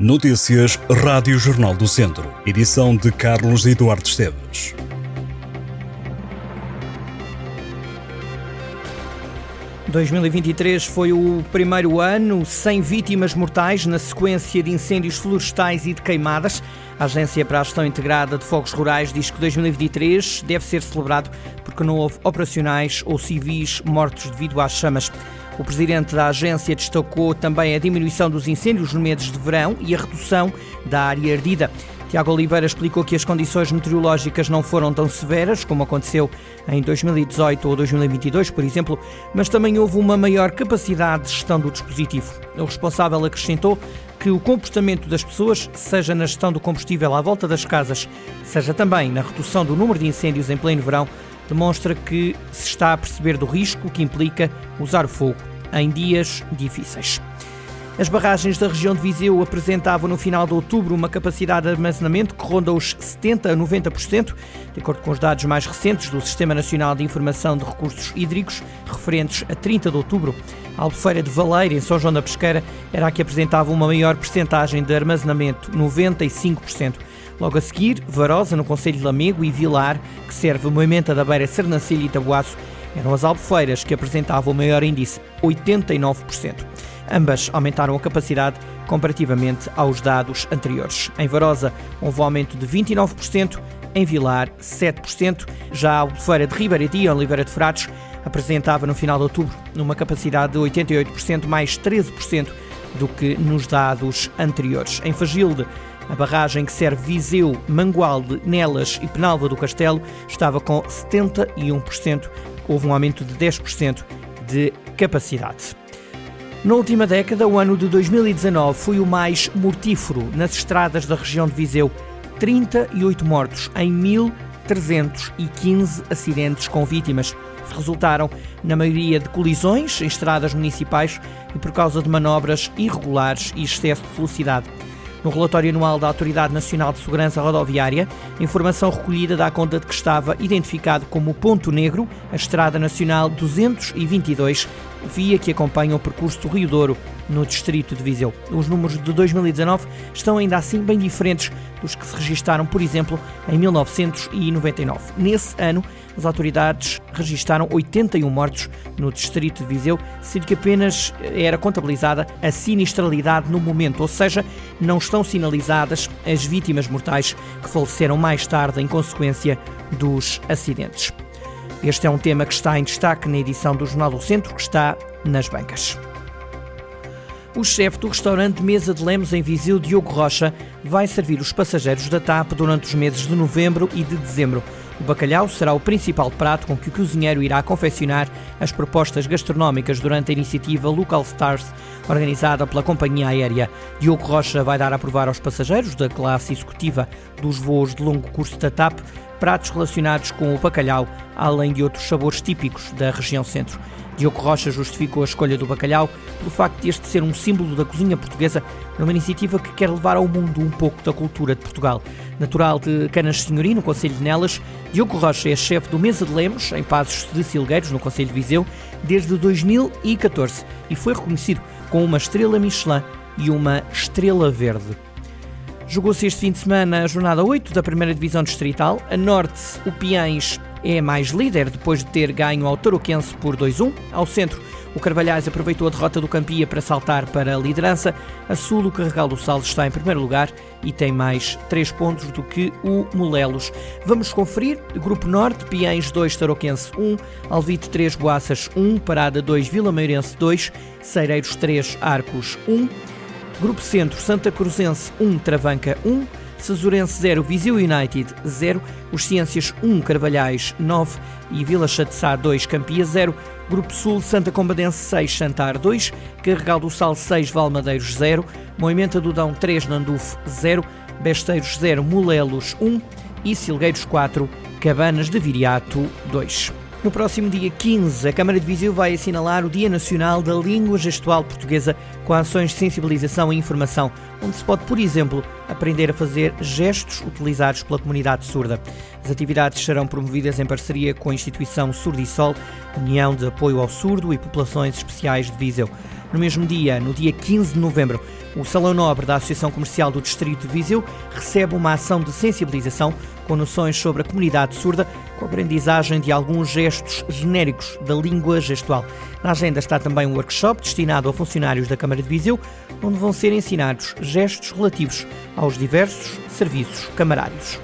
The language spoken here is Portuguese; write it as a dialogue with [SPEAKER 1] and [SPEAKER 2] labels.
[SPEAKER 1] Notícias Rádio Jornal do Centro. Edição de Carlos Eduardo Esteves.
[SPEAKER 2] ...2023 foi o primeiro ano sem vítimas mortais na sequência de incêndios florestais e de queimadas. A Agência para a Gestão Integrada de Fogos Rurais diz que 2023 deve ser celebrado porque não houve operacionais ou civis mortos devido às chamas. O presidente da agência destacou também a diminuição dos incêndios no meses de verão e a redução da área ardida. Tiago Oliveira explicou que as condições meteorológicas não foram tão severas como aconteceu em 2018 ou 2022, por exemplo, mas também houve uma maior capacidade de gestão do dispositivo. O responsável acrescentou que o comportamento das pessoas, seja na gestão do combustível à volta das casas, seja também na redução do número de incêndios em pleno verão, demonstra que se está a perceber do risco que implica usar fogo em dias difíceis. As barragens da região de Viseu apresentavam no final de outubro uma capacidade de armazenamento que ronda os 70% a 90%, de acordo com os dados mais recentes do Sistema Nacional de Informação de Recursos Hídricos, referentes a 30 de outubro. A Albufeira de Valeira, em São João da Pesqueira, era a que apresentava uma maior percentagem de armazenamento, 95%. Logo a seguir, Varosa, no Conselho de Lamego, e Vilar, que serve Moimenta da Beira, Sernancelho e Tabuaço, eram as albufeiras que apresentavam o maior índice, 89%. Ambas aumentaram a capacidade comparativamente aos dados anteriores. Em Varosa, houve um aumento de 29%, em Vilar, 7%. Já a albufeira de Ribeiretia, Oliveira de Frades, apresentava no final de outubro uma capacidade de 88%, mais 13% do que nos dados anteriores. Em Fagilde, a barragem que serve Viseu, Mangualde, Nelas e Penalva do Castelo estava com 71%. Houve um aumento de 10% de capacidade. Na última década, o ano de 2019 foi o mais mortífero nas estradas da região de Viseu. 38 mortos em 1.315 acidentes com vítimas. Resultaram, na maioria, de colisões em estradas municipais e por causa de manobras irregulares e excesso de velocidade. No relatório anual da Autoridade Nacional de Segurança Rodoviária, a informação recolhida dá conta de que estava identificado como ponto negro a Estrada Nacional 222, via que acompanha o percurso do Rio Douro, no distrito de Viseu. Os números de 2019 estão ainda assim bem diferentes dos que se registaram, por exemplo, em 1999. Nesse ano, as autoridades registaram 81 mortos no distrito de Viseu, sendo que apenas era contabilizada a sinistralidade no momento, ou seja, não estão sinalizadas as vítimas mortais que faleceram mais tarde em consequência dos acidentes. Este é um tema que está em destaque na edição do Jornal do Centro, que está nas bancas. O chefe do restaurante Mesa de Lemos em Viseu, Diogo Rocha, vai servir os passageiros da TAP durante os meses de novembro e de dezembro. O bacalhau será o principal prato com que o cozinheiro irá confeccionar as propostas gastronómicas durante a iniciativa Local Stars, organizada pela companhia aérea. Diogo Rocha vai dar a provar aos passageiros da classe executiva dos voos de longo curso da TAP pratos relacionados com o bacalhau, além de outros sabores típicos da região centro. Diogo Rocha justificou a escolha do bacalhau pelo facto de este ser um símbolo da cozinha portuguesa numa iniciativa que quer levar ao mundo um pouco da cultura de Portugal. Natural de Canas Senhorim, no Conselho de Nelas, Diogo Rocha é chefe do Mesa de Lemos, em Passos de Silgueiros, no Conselho de Viseu, desde 2014 e foi reconhecido com uma estrela Michelin e uma estrela verde. Jogou-se este fim de semana a jornada 8 da primeira Divisão Distrital. A Norte, o Piães é mais líder depois de ter ganho ao Tarouquense por 2-1. Ao centro, o Carvalhais aproveitou a derrota do Campia para saltar para a liderança. A Sul, o Carregal do Sal está em primeiro lugar e tem mais 3 pontos do que o Molelos. Vamos conferir. Grupo Norte, Piães 2, Tarouquense 1, Alvite 3, Boaças 1, Parada 2, Vila Meirense 2, Cereiros 3, Arcos 1. Grupo Centro, Santa Cruzense 1, Travanca 1, Cesurense 0, Viseu United 0, os Ciências 1, Carvalhais 9 e Vila Chatzá 2, Campia 0, Grupo Sul, Santa Combadense 6, Chantar 2, Carregal do Sal 6, Valmadeiros 0, Moimenta do Dão 3, Nandufo 0, Besteiros 0, Molelos 1 e Silgueiros 4, Cabanas de Viriato 2. No próximo dia 15, a Câmara de Viseu vai assinalar o Dia Nacional da Língua Gestual Portuguesa com ações de sensibilização e informação. onde se pode, por exemplo, aprender a fazer gestos utilizados pela comunidade surda. As atividades serão promovidas em parceria com a instituição Surdisol, União de Apoio ao Surdo e Populações Especiais de Viseu. No mesmo dia, no dia 15 de novembro, o Salão Nobre da Associação Comercial do Distrito de Viseu recebe uma ação de sensibilização com noções sobre a comunidade surda, com a aprendizagem de alguns gestos genéricos da língua gestual. Na agenda está também um workshop destinado a funcionários da Câmara de Viseu, onde vão ser ensinados gestos relativos aos diversos serviços camarários.